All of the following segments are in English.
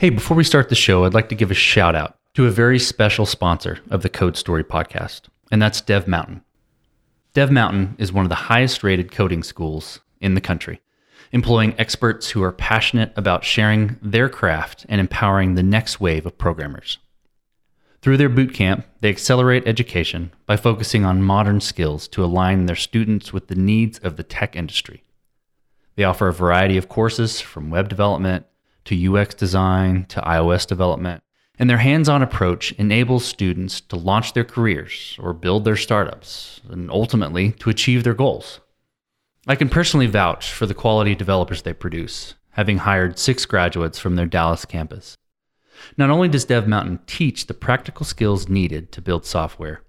Hey, before we start the show, I'd like to give a shout out to a very special sponsor of the Code Story podcast, and that's Dev Mountain. Dev Mountain is one of the highest rated coding schools in the country, employing experts who are passionate about sharing their craft and empowering the next wave of programmers. Through their boot camp, they accelerate education by focusing on modern skills to align their students with the needs of the tech industry. They offer a variety of courses from web development to UX design to iOS development. And their hands on approach enables students to launch their careers or build their startups and ultimately to achieve their goals. I can personally vouch for the quality developers they produce, having hired six graduates from their Dallas campus. Not only does Dev Mountain teach the practical skills needed to build software,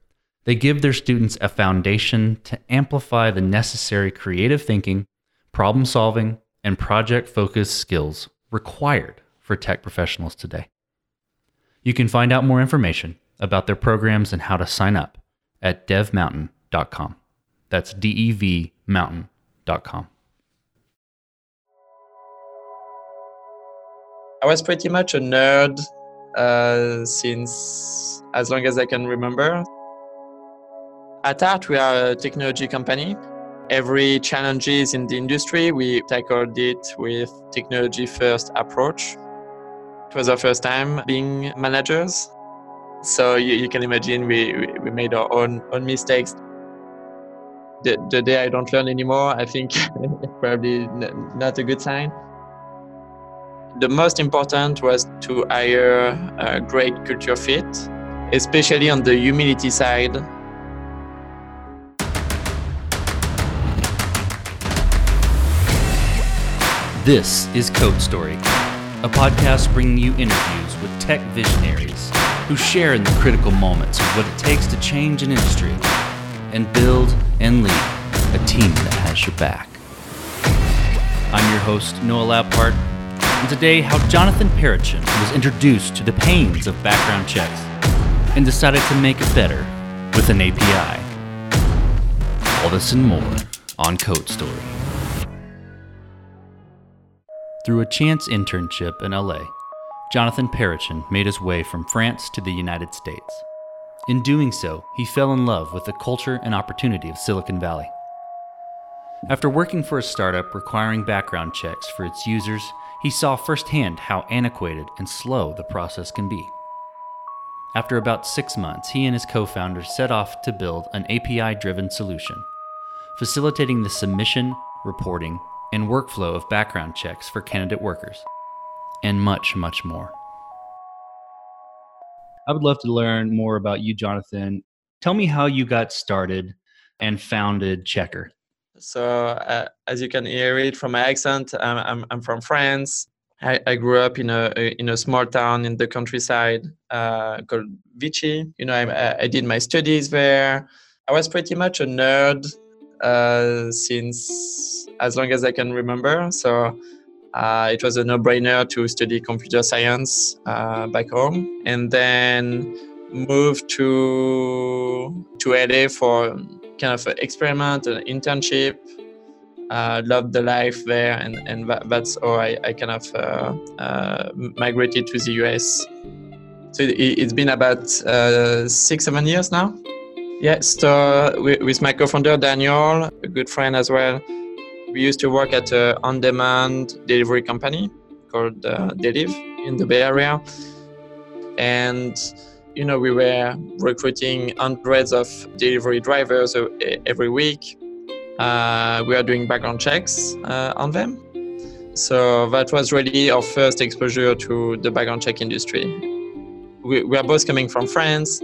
they give their students a foundation to amplify the necessary creative thinking, problem solving, and project focused skills required for tech professionals today. You can find out more information about their programs and how to sign up at devmountain.com. That's D E V mountain.com. I was pretty much a nerd uh, since as long as I can remember. At Art, we are a technology company every challenges in the industry, we tackled it with technology first approach. It was our first time being managers. So you, you can imagine we, we made our own, own mistakes. The, the day I don't learn anymore, I think probably n- not a good sign. The most important was to hire a great culture fit, especially on the humility side This is Code Story, a podcast bringing you interviews with tech visionaries who share in the critical moments of what it takes to change an industry and build and lead a team that has your back. I'm your host, Noah Labhart, and today how Jonathan Perichon was introduced to the pains of background checks and decided to make it better with an API. All this and more on Code Story. Through a chance internship in LA, Jonathan Perichon made his way from France to the United States. In doing so, he fell in love with the culture and opportunity of Silicon Valley. After working for a startup requiring background checks for its users, he saw firsthand how antiquated and slow the process can be. After about six months, he and his co founders set off to build an API driven solution, facilitating the submission, reporting, and workflow of background checks for candidate workers, and much, much more. I would love to learn more about you, Jonathan. Tell me how you got started and founded Checkr. So, uh, as you can hear it from my accent, I'm, I'm, I'm from France. I, I, grew up in a in a small town in the countryside uh, called Vichy. You know, I, I did my studies there. I was pretty much a nerd uh, since as long as I can remember. So uh, it was a no-brainer to study computer science uh, back home, and then moved to to LA for kind of an experiment, an internship. Uh, loved the life there, and and that, that's how I, I kind of uh, uh, migrated to the US. So it, has been about six, seven years now. Yeah, so with my co-founder Daniel, a good friend as well, we used to work at an on-demand delivery company called uh, Deliv in the Bay Area, and you know we were recruiting hundreds of delivery drivers every week. Uh, we are doing background checks uh, on them. So that was really our first exposure to the background check industry. We, we are both coming from France.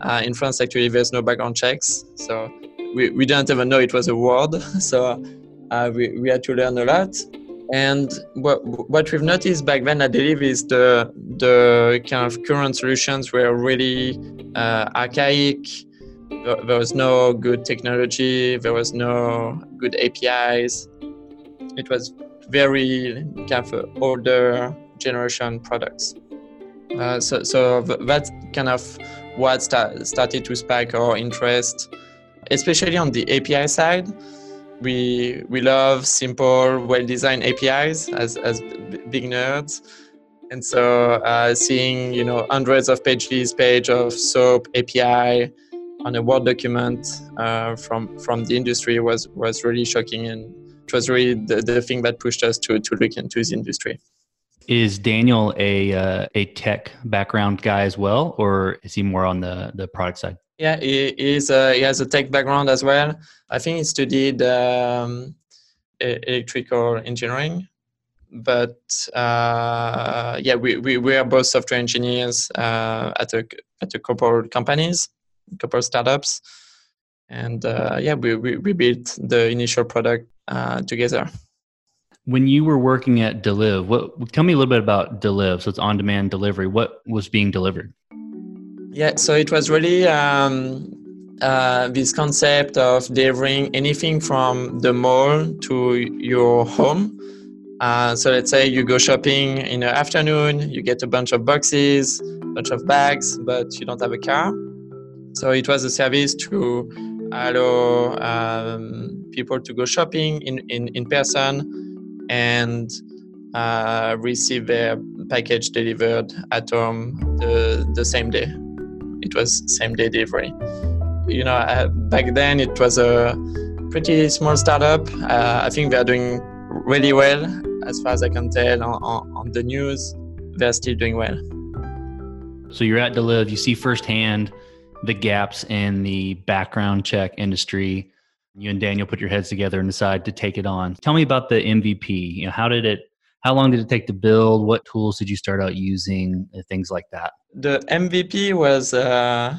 Uh, in France, actually, there's no background checks, so we, we didn't even know it was a word. So uh, we, we had to learn a lot. And what, what we've noticed back then at Deliv is the, the kind of current solutions were really uh, archaic. There was no good technology, there was no good APIs. It was very kind of older generation products. Uh, so, so that's kind of what start, started to spark our interest, especially on the API side. We we love simple, well-designed APIs as as big nerds. and so uh, seeing you know hundreds of pages page of soap api on a word document uh, from from the industry was was really shocking. And it was really the, the thing that pushed us to to look into this industry is daniel a uh, a tech background guy as well or is he more on the the product side? Yeah he, he's uh, he has a tech background as well. I think he studied um, electrical engineering but uh, yeah, we, we, we are both software engineers uh, at a at a couple companies, couple startups, and uh, yeah, we, we, we built the initial product uh, together. When you were working at Deliv, what tell me a little bit about Deliv? So it's on-demand delivery. What was being delivered? Yeah, so it was really um, uh, this concept of delivering anything from the mall to your home uh, so let's say you go shopping in the afternoon, you get a bunch of boxes, a bunch of bags, but you don't have a car. So it was a service to allow um, people to go shopping in, in, in person and uh, receive their package delivered at home the, the same day. It was same day delivery. You know, uh, back then it was a pretty small startup. Uh, I think they are doing really well as far as I can tell on, on, on the news. They're still doing well. So you're at Deliv, you see firsthand the gaps in the background check industry. You and Daniel put your heads together and decide to take it on. Tell me about the MVP. You know, how did it how long did it take to build? What tools did you start out using? Things like that. The MVP was uh,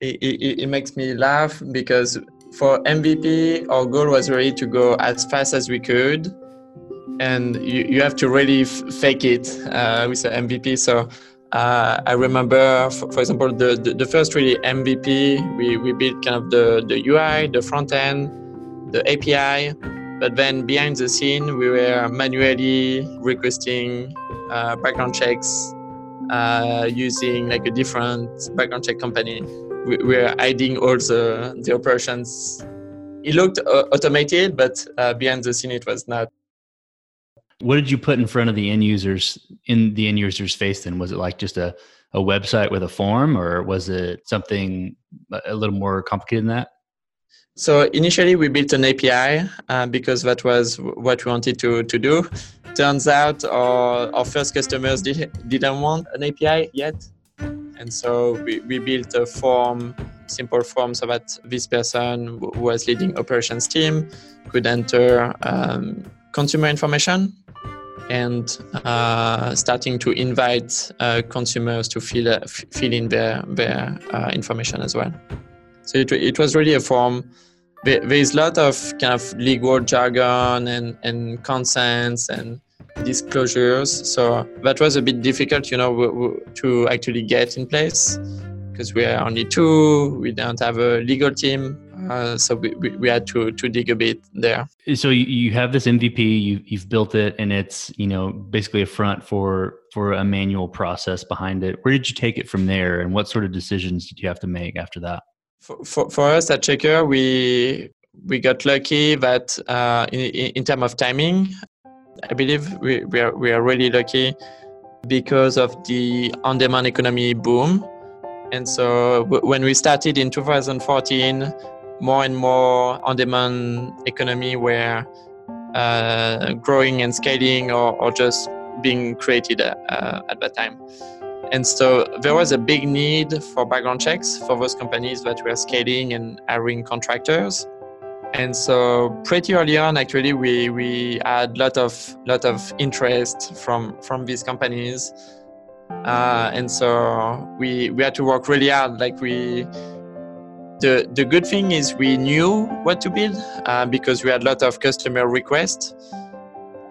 it, it, it makes me laugh because for MVP, our goal was really to go as fast as we could and you, you have to really f- fake it uh, with the MVP. So uh, I remember, for, for example, the, the, the, first really MVP, we, we built kind of the, the UI, the front end, the API, but then behind the scene, we were manually requesting uh, background checks uh, using like a different background check company. We, we were hiding all the, the operations. It looked uh, automated, but uh, behind the scene, it was not. What did you put in front of the end users in the end users face then? Was it like just a, a website with a form or was it something a little more complicated than that? So initially we built an API uh, because that was what we wanted to, to do. Turns out our, our first customers did, didn't want an API yet. And so we, we built a form, simple form so that this person who was leading operations team could enter um, consumer information and uh, starting to invite uh, consumers to fill, uh, fill in their, their uh, information as well. So it, it was really a form. There is a lot of kind of legal jargon and, and consents and disclosures. So that was a bit difficult, you know, to actually get in place because we are only two. We don't have a legal team uh, so we, we, we, had to to dig a bit there. So you you have this MVP, you you've built it, and it's you know basically a front for for a manual process behind it. Where did you take it from there, and what sort of decisions did you have to make after that? For for, for us at Checkr, we we got lucky that uh, in, in terms of timing, I believe we, we are we are really lucky because of the on-demand economy boom. And so when we started in 2014, more and more on-demand economy were uh, growing and scaling or, or just being created uh, at that time. And so there was a big need for background checks for those companies that were scaling and hiring contractors. And so pretty early on, actually, we, we had lot of lot of interest from from these companies, uh, and so we we had to work really hard. Like we the, the good thing is we knew what to build uh, because we had a lot of customer requests.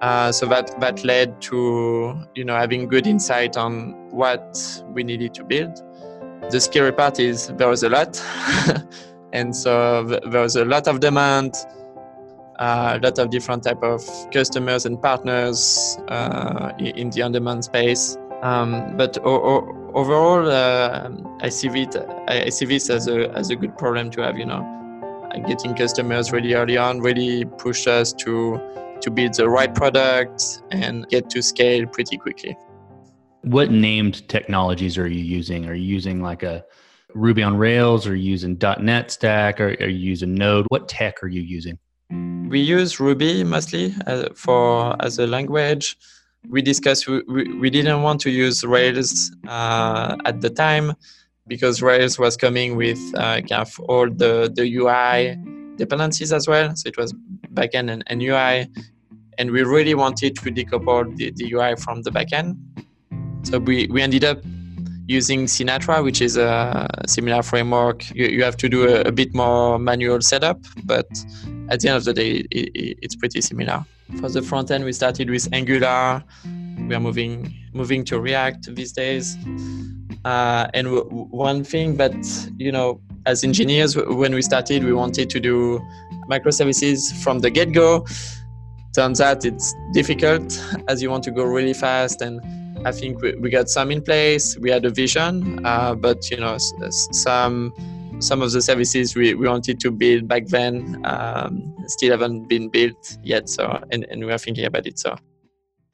Uh, so that, that led to you know having good insight on what we needed to build. The scary part is there was a lot, and so there was a lot of demand, uh, a lot of different type of customers and partners uh, in the on-demand space. Um, but overall, uh, I see it. I see this as a as a good problem to have. You know, getting customers really early on really pushed us to to build the right product and get to scale pretty quickly. What named technologies are you using? Are you using like a Ruby on Rails? Are you using .NET Stack? Or are you using Node? What tech are you using? We use Ruby mostly uh, for as a language. We discussed we, we didn't want to use Rails uh, at the time because Rails was coming with uh, kind of all the, the UI dependencies as well. So it was backend and, and UI. And we really wanted to decouple the, the UI from the backend. So we, we ended up using Sinatra, which is a similar framework. You, you have to do a, a bit more manual setup, but at the end of the day, it, it, it's pretty similar. For the front end, we started with Angular. We are moving moving to React these days. Uh, and w- one thing that you know, as engineers, when we started, we wanted to do microservices from the get-go. Turns out it's difficult as you want to go really fast and I think we, we got some in place. We had a vision, uh, but you know, some some of the services we, we wanted to build back then um, still haven't been built yet. So, and, and we are thinking about it. So,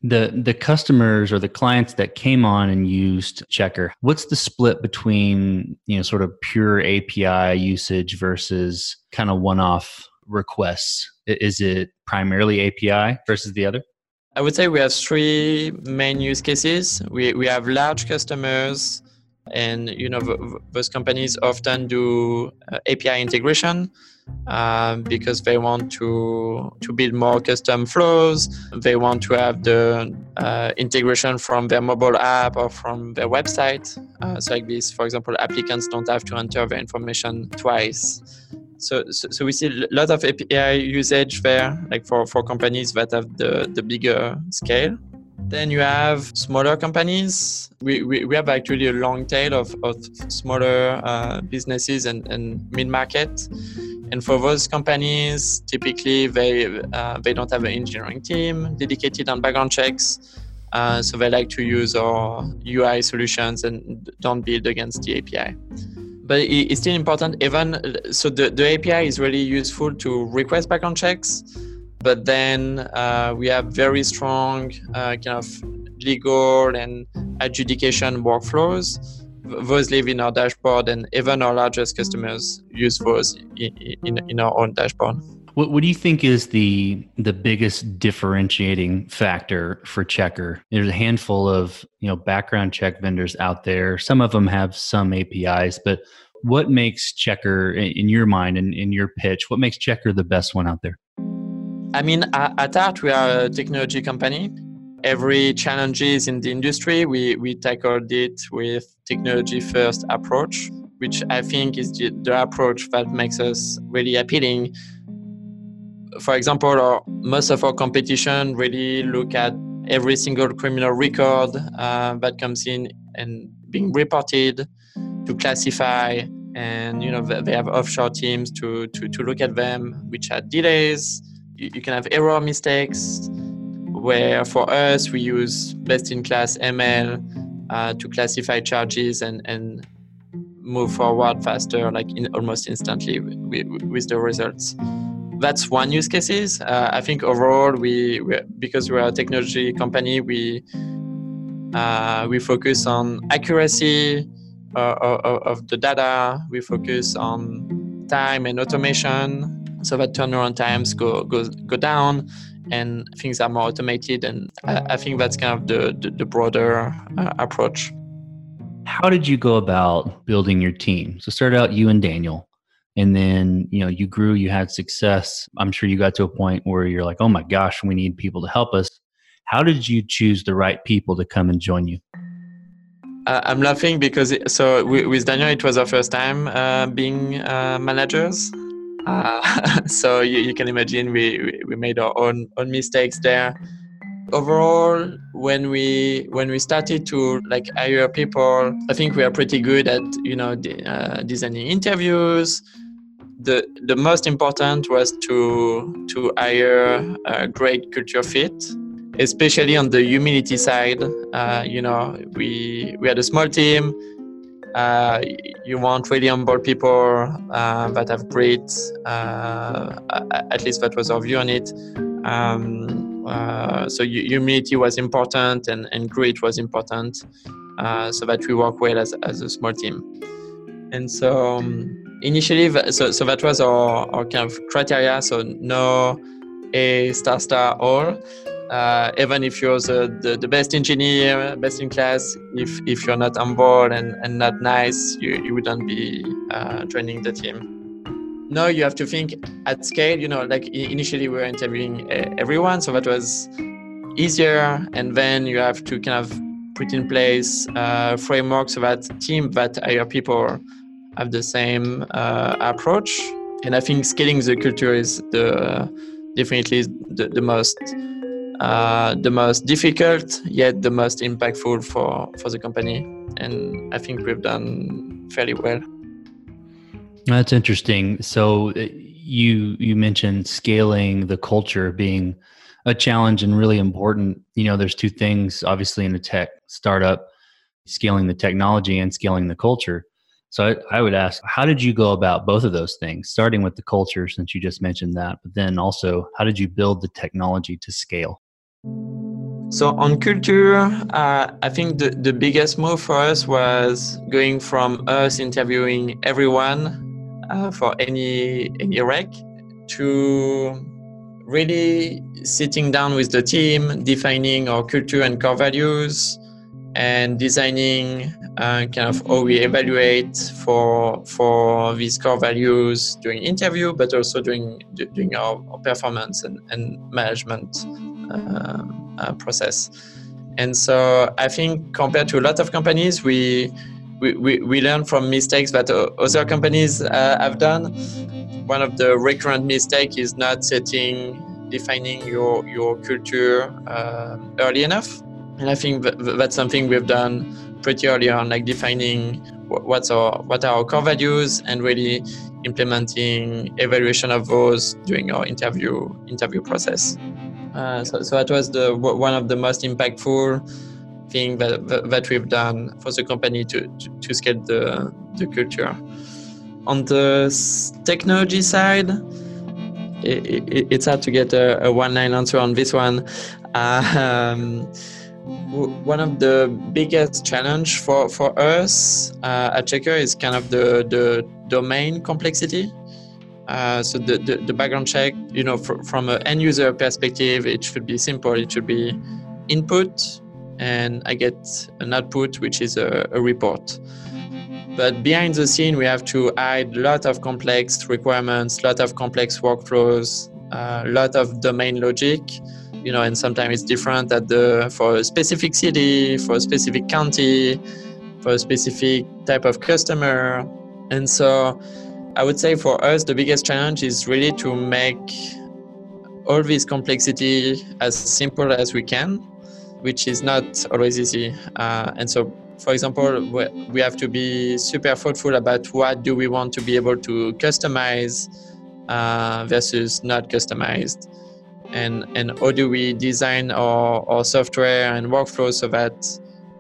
the the customers or the clients that came on and used Checkr, what's the split between you know sort of pure API usage versus kind of one off requests? Is it primarily API versus the other? I would say we have three main use cases. We, we have large customers, and you know those companies often do uh, API integration uh, because they want to to build more custom flows. They want to have the uh, integration from their mobile app or from their website. Uh, so like this, for example, applicants don't have to enter their information twice so, so, so we see a lot of API usage there, like for, for companies that have the, the bigger scale. Then you have smaller companies. We, we, we have actually a long tail of, of smaller uh, businesses and, and mid market. And for those companies, typically they, uh, they don't have an engineering team dedicated on background checks. Uh, so they like to use our UI solutions and don't build against the API but it's still important even so the, the api is really useful to request background checks but then uh, we have very strong uh, kind of legal and adjudication workflows those live in our dashboard and even our largest customers use those in, in, in our own dashboard what, what do you think is the the biggest differentiating factor for Checkr? There's a handful of you know background check vendors out there. Some of them have some APIs, but what makes Checkr, in your mind and in your pitch? What makes Checkr the best one out there? I mean, at Art, we are a technology company. Every challenges in the industry, we, we tackled it with technology first approach, which I think is the, the approach that makes us really appealing for example, our, most of our competition really look at every single criminal record uh, that comes in and being reported to classify and you know they have offshore teams to, to, to look at them which had delays you, you can have error mistakes where for us we use best in class ml uh, to classify charges and, and move forward faster like in almost instantly with, with the results that's one use cases. Uh, I think overall, we, we, because we're a technology company, we uh, we focus on accuracy uh, of, of, the data. We focus on time and automation, so that turnaround times go go go down, and things are more automated. And I, I think that's kind of the the, the broader uh, approach. How did you go about building your team? So start out you and Daniel and then you know you grew you had success i'm sure you got to a point where you're like oh my gosh we need people to help us how did you choose the right people to come and join you uh, i'm laughing because it, so with daniel it was our first time uh, being uh, managers uh, so you, you, can imagine we, we made our own own mistakes there. Overall when we when we started to like hire people i think we are pretty good at you know uh, designing interviews. The the most important was to to hire a great culture fit especially on the humility side. Uh, you know we we had a small team uh, you want really humble people uh, that have great uh, at least that was our view on it um, Uh, so humility was important and, and was important uh, so that we work well as, as a small team. And so um, initially, so, so that was our, our kind of criteria. So no A star star all. Uh, even if you're the, the, the, best engineer, best in class, if, if you're not on board and, and not nice, you, you wouldn't be uh, joining the team. No, you have to think at scale. You know, like initially we were interviewing everyone, so that was easier. And then you have to kind of put in place uh, frameworks so that team that hire people have the same uh, approach. And I think scaling the culture is the definitely the, the most uh, the most difficult yet the most impactful for for the company. And I think we've done fairly well. That's interesting. So uh, you you mentioned scaling the culture being a challenge and really important. You know, there's two things obviously in a tech startup, scaling the technology and scaling the culture. So I, I, would ask, how did you go about both of those things? Starting with the culture, since you just mentioned that, but then also, how did you build the technology to scale? So on culture, uh, I think the, the biggest move for us was going from us interviewing everyone uh, for any any rec to really sitting down with the team, defining our culture and core values, and designing uh, kind of how we evaluate for for these core values during interview, but also during during our, our performance and, and management um, uh, process. And so I think compared to a lot of companies, we we, we, we learn from mistakes that other companies uh, have done. One of the recurrent mistakes is not setting, defining your, your culture uh, early enough. And I think that, that's something we've done pretty early on, like defining what's our, what are our core values and really implementing evaluation of those during our interview interview process. Uh, so, so that was the one of the most impactful thing that, that we've done for the company to, to, to scale the, the culture. On the technology side, it, it, it's hard to get a, a one line answer on this one. Um, one of the biggest challenge for, for us uh, at Checkr is kind of the, the domain complexity. Uh, so the, the, the, background check, you know, fr- from an end user perspective, it should be simple. It should be input, and I get an output, which is a, a report. But behind the scene, we have to hide a lot of complex requirements, a lot of complex workflows, a uh, lot of domain logic, you know, and sometimes it's different at the for a specific city, for a specific county, for a specific type of customer. And so I would say for us, the biggest challenge is really to make all this complexity as simple as we can which is not always easy. Uh, and so, for example, we have to be super thoughtful about what do we want to be able to customize uh, versus not customized. And, and how do we design our, our software and workflows so that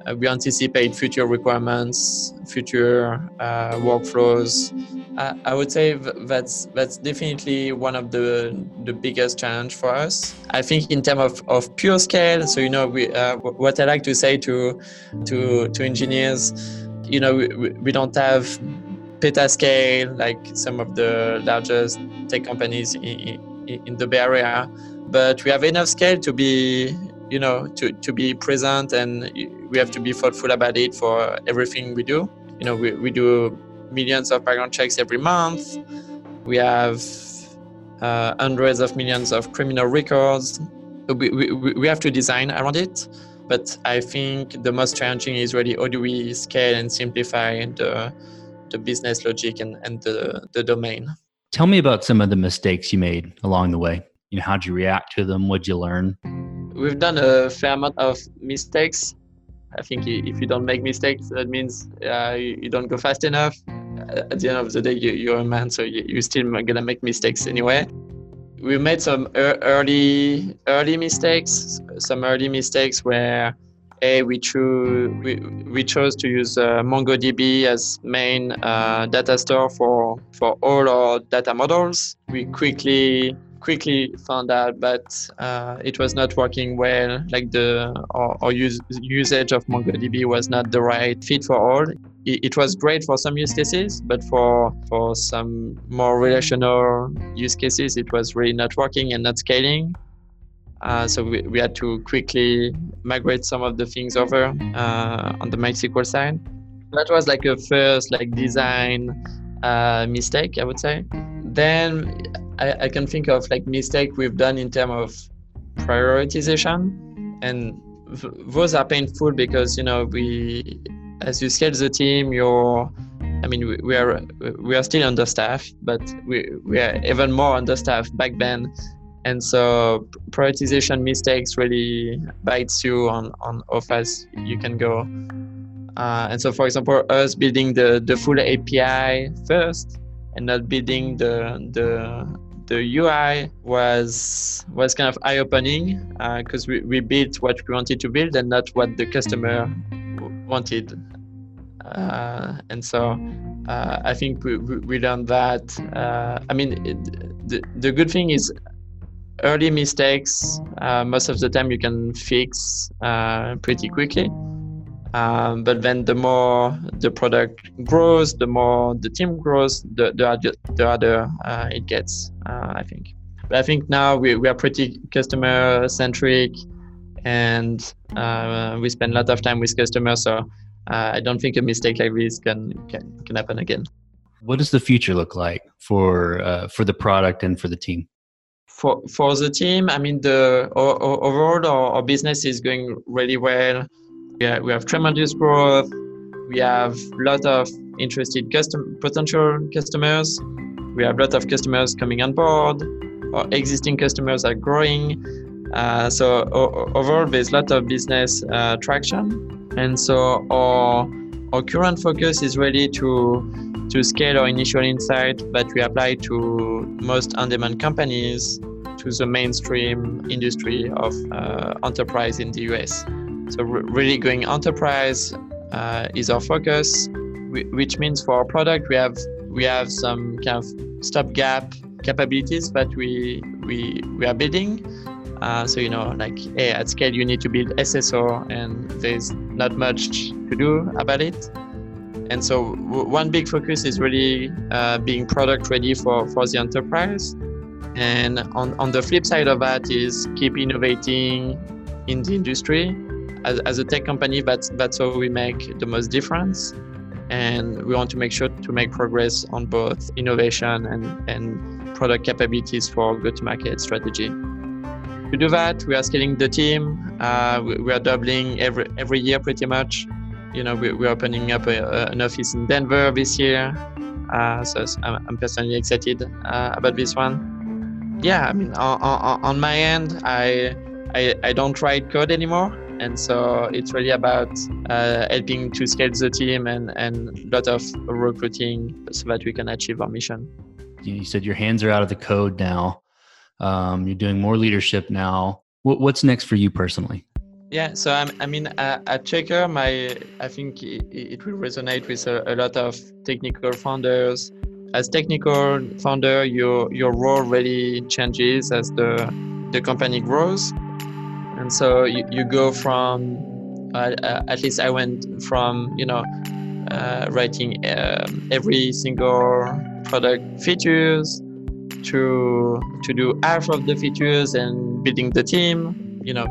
uh, we anticipate future requirements, future uh, workflows. Uh, I would say that's that's definitely one of the the biggest challenge for us. I think in terms of, of pure scale. So you know, we, uh, what I like to say to to to engineers, you know, we, we don't have petascale like some of the largest tech companies in, in, in the Bay Area, but we have enough scale to be you know to, to be present and we have to be thoughtful about it for everything we do. You know we, we do millions of background checks every month. We have uh, hundreds of millions of criminal records. We, we, we have to design around it but i think the most challenging is really how do we scale and simplify the, the business logic and, and the, the domain. Tell me about some of the mistakes you made along the way you know how'd you react to them what'd you learn we've done a fair amount of mistakes. I think if you don't make mistakes, that means uh, you don't go fast enough. At the end of the day, you, are a man, so you're still gonna make mistakes anyway. We made some early early mistakes. Some early mistakes where a we chose we, we chose to use uh, MongoDB as main uh, data store for for all our data models. We quickly quickly found out that uh, it was not working well. Like the our, our use, usage of MongoDB was not the right fit for all. It, it, was great for some use cases, but for for some more relational use cases, it was really not working and not scaling. Uh, so we, we had to quickly migrate some of the things over uh, on the MySQL side. That was like a first like design uh, mistake, I would say. Then I, I can think of like mistake we've done in terms of prioritization, and those are painful because you know we, as you scale the team, you're I mean, we, we, are we are still understaffed, but we, we are even more understaffed back then, and so prioritization mistakes really bites you on on how fast you can go. Uh, and so, for example, us building the the full API first and not building the the the UI was was kind of eye opening because uh, we, we built what we wanted to build and not what the customer wanted. Uh, and so uh, I think we, we learned that. Uh, I mean, it, the, the good thing is early mistakes, uh, most of the time you can fix uh, pretty quickly. Um, but then the more the product grows, the more the team grows, the the, the harder uh, it gets, uh, I think. But I think now we, we are pretty customer centric and uh, we spend a lot of time with customers. So uh, I don't think a mistake like this can, can, can happen again. What does the future look like for, uh, for the product and for the team? For, for the team, I mean, the overall our, our business is going really well we, we have tremendous growth. We have a lot of interested custom, potential customers. We have a lot of customers coming on board. Our existing customers are growing. Uh, so o- overall, there's a lot of business uh, traction. And so our, our current focus is really to to scale our initial insight that we apply to most on-demand companies to the mainstream industry of uh, enterprise in the US. So really going enterprise uh, is our focus, which means for our product we have we have some kind of stopgap capabilities that we we we are building. Uh, so you know, like hey, at scale you need to build SSO, and there's not much to do about it. And so w- one big focus is really uh, being product ready for for the enterprise. And on on the flip side of that is keep innovating in the industry as, as a tech company, that's that's how we make the most difference. And we want to make sure to make progress on both innovation and, and product capabilities for go-to-market strategy. To do that, we are scaling the team. Uh, we, we, are doubling every every year pretty much. You know, we, we're opening up a, a, an office in Denver this year. Uh, so I'm, I'm, personally excited uh, about this one. Yeah, I mean, on, on, on my end, I, I, I don't write code anymore and so it's really about uh, helping to scale the team and and a lot of recruiting so that we can achieve our mission. You said your hands are out of the code now. Um, you're doing more leadership now. What, what's next for you personally? Yeah so I'm, i mean uh, at checkr my i think it, it will resonate with a, a lot of technical founders. As technical founder your your role really changes as the the company grows and so you, you go from uh, uh, at least i went from you know uh, writing um, every single product features to to do half of the features and building the team you know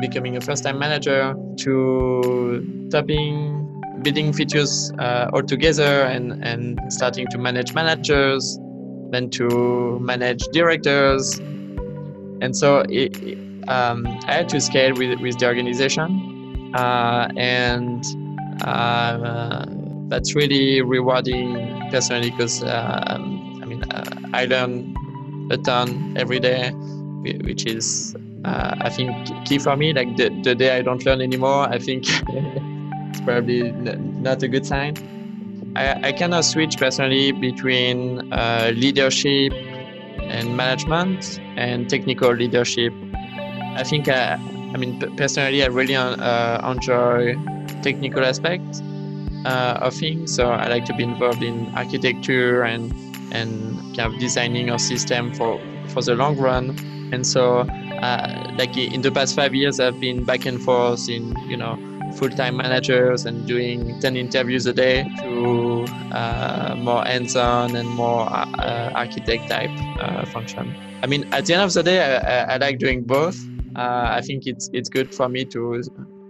becoming a first time manager to topping building features uh, all together and and starting to manage managers then to manage directors. And so it, um, I had to scale with, with the organization. Uh, and uh, that's really rewarding personally because um, I mean, uh, I learn a ton every day, which is, uh, I think, key for me. Like the, the day I don't learn anymore, I think it's probably n- not a good sign. I, I cannot switch personally between uh, leadership and management and technical leadership I think, uh, I mean, personally, I really uh, enjoy technical aspects uh, of things. So I like to be involved in architecture and and kind of designing a system for for the long run. And so, uh, like in the past five years, I've been back and forth in you know full-time managers and doing 10 interviews a day to uh, more hands-on and more uh, architect type uh, function. I mean, at the end of the day, I, I, I like doing both. Uh, I think it's it's good for me to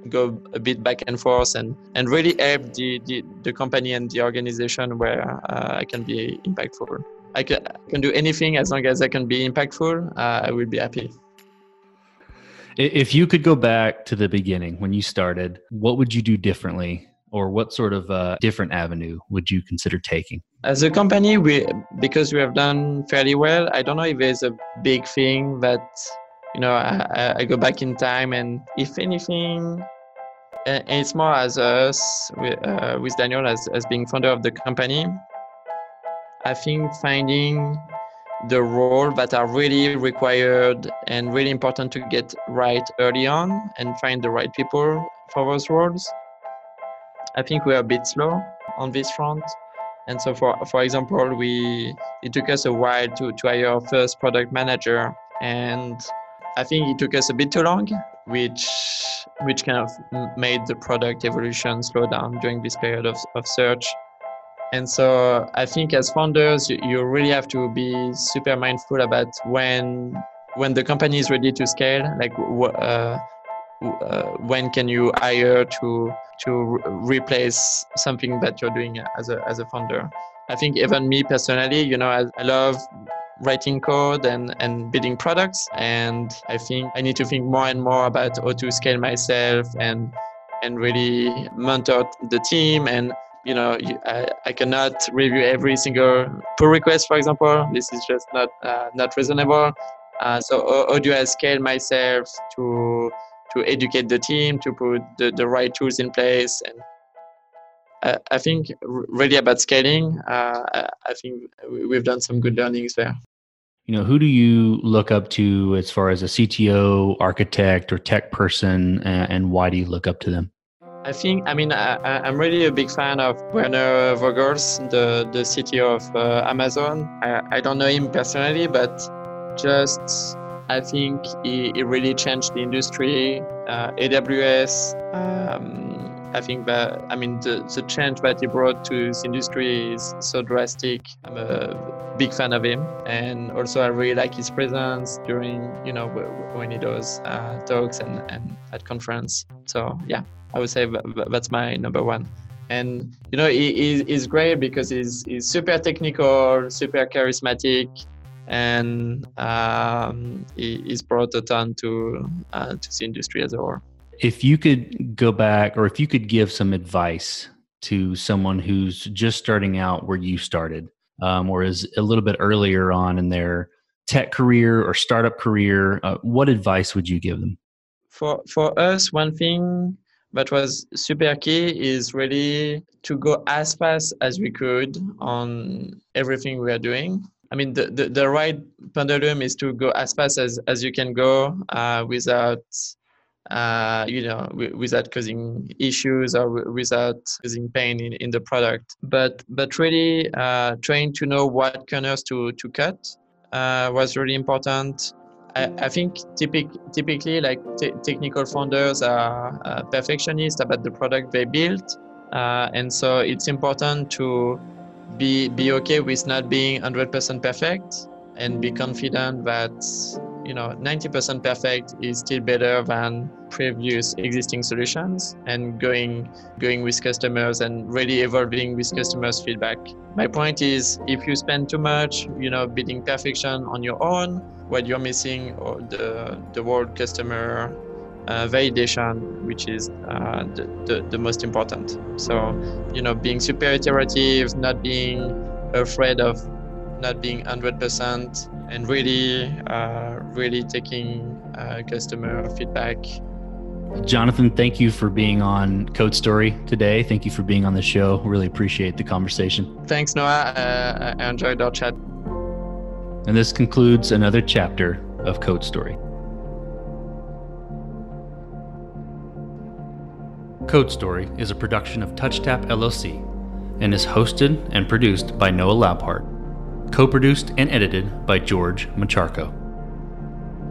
go a bit back and forth and, and really help the, the, the company and the organization where uh, I can be impactful. I can, I can do anything as long as I can be impactful, uh, I will be happy. If you could go back to the beginning when you started, what would you do differently? Or what sort of uh, different avenue would you consider taking? As a company, we because we have done fairly well. I don't know if there's a big thing that you know I, I go back in time, and if anything, and it's more as us with, uh, with Daniel as, as being founder of the company. I think finding the role that are really required and really important to get right early on and find the right people for those roles. I think we're a bit slow on this front. And so for for example, we it took us a while to, to hire our first product manager and I think it took us a bit too long, which which kind of made the product evolution slow down during this period of, of search. And so I think as founders, you, really have to be super mindful about when when the company is ready to scale, like uh, uh, when can you hire to to re- replace something that you're doing as a as a founder. I think even me personally, you know, I, I love writing code and, and building products. And I think I need to think more and more about how to scale myself and and really mentor the team. And you know I, I cannot review every single pull request for example. This is just not uh, not reasonable. Uh, so how, do i scale myself to to educate the team to put the, the right tools in place? And I, I think really about scaling uh, I think we've done some good learnings there you know who do you look up to as far as a cto architect or tech person and why do you look up to them I think, I mean, I, am really a big fan of Werner Vogels, the, the CTO of uh, Amazon. I, I don't know him personally, but just I think he, he really changed the industry. Uh, AWS, um, I think that, I mean, the, the change that he brought to this industry is so drastic. I'm a big fan of him. And also, I really like his presence during, you know, when he does uh, talks and, and at conference. So, yeah, I would say that's my number one. And, you know, he, he's great because he's, he's super technical, super charismatic, and um, he, he's brought a ton to, uh, to the industry as a whole if you could go back or if you could give some advice to someone who's just starting out where you started um, or is a little bit earlier on in their tech career or startup career uh, what advice would you give them? For for us one thing that was super key is really to go as fast as we could on everything we are doing. I mean, the, the, the, right pendulum is to go as fast as, as you can go uh, without uh, you know, without causing issues or without causing pain in, in the product. But but really uh, trying to know what corners to to cut uh, was really important. I, I think typic, typically like technical founders are uh, perfectionists about the product they build, uh, and so it's important to be be okay with not being 100% perfect and be confident that you know 90% perfect is still better than previous existing solutions and going going with customers and really evolving with customers feedback. My point is if you spend too much you know building perfection on your own what you're missing or the the world customer uh, validation which is uh, the, the, the most important. So you know being super iterative not being afraid of not being 100% and really, uh, really taking uh, customer feedback. Jonathan, thank you for being on Code Story today. Thank you for being on the show. Really appreciate the conversation. Thanks, Noah. Uh, I enjoyed our chat. And this concludes another chapter of Code Story. Code Story is a production of TouchTap LLC and is hosted and produced by Noah Labhart. Co produced and edited by George Macharko.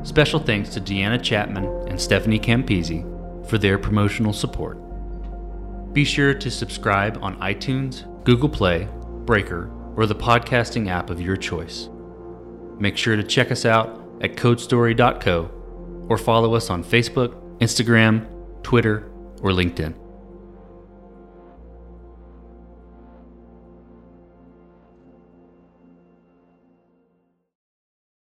Special thanks to Deanna Chapman and Stephanie Campisi for their promotional support. Be sure to subscribe on iTunes, Google Play, Breaker, or the podcasting app of your choice. Make sure to check us out at codestory.co or follow us on Facebook, Instagram, Twitter, or LinkedIn.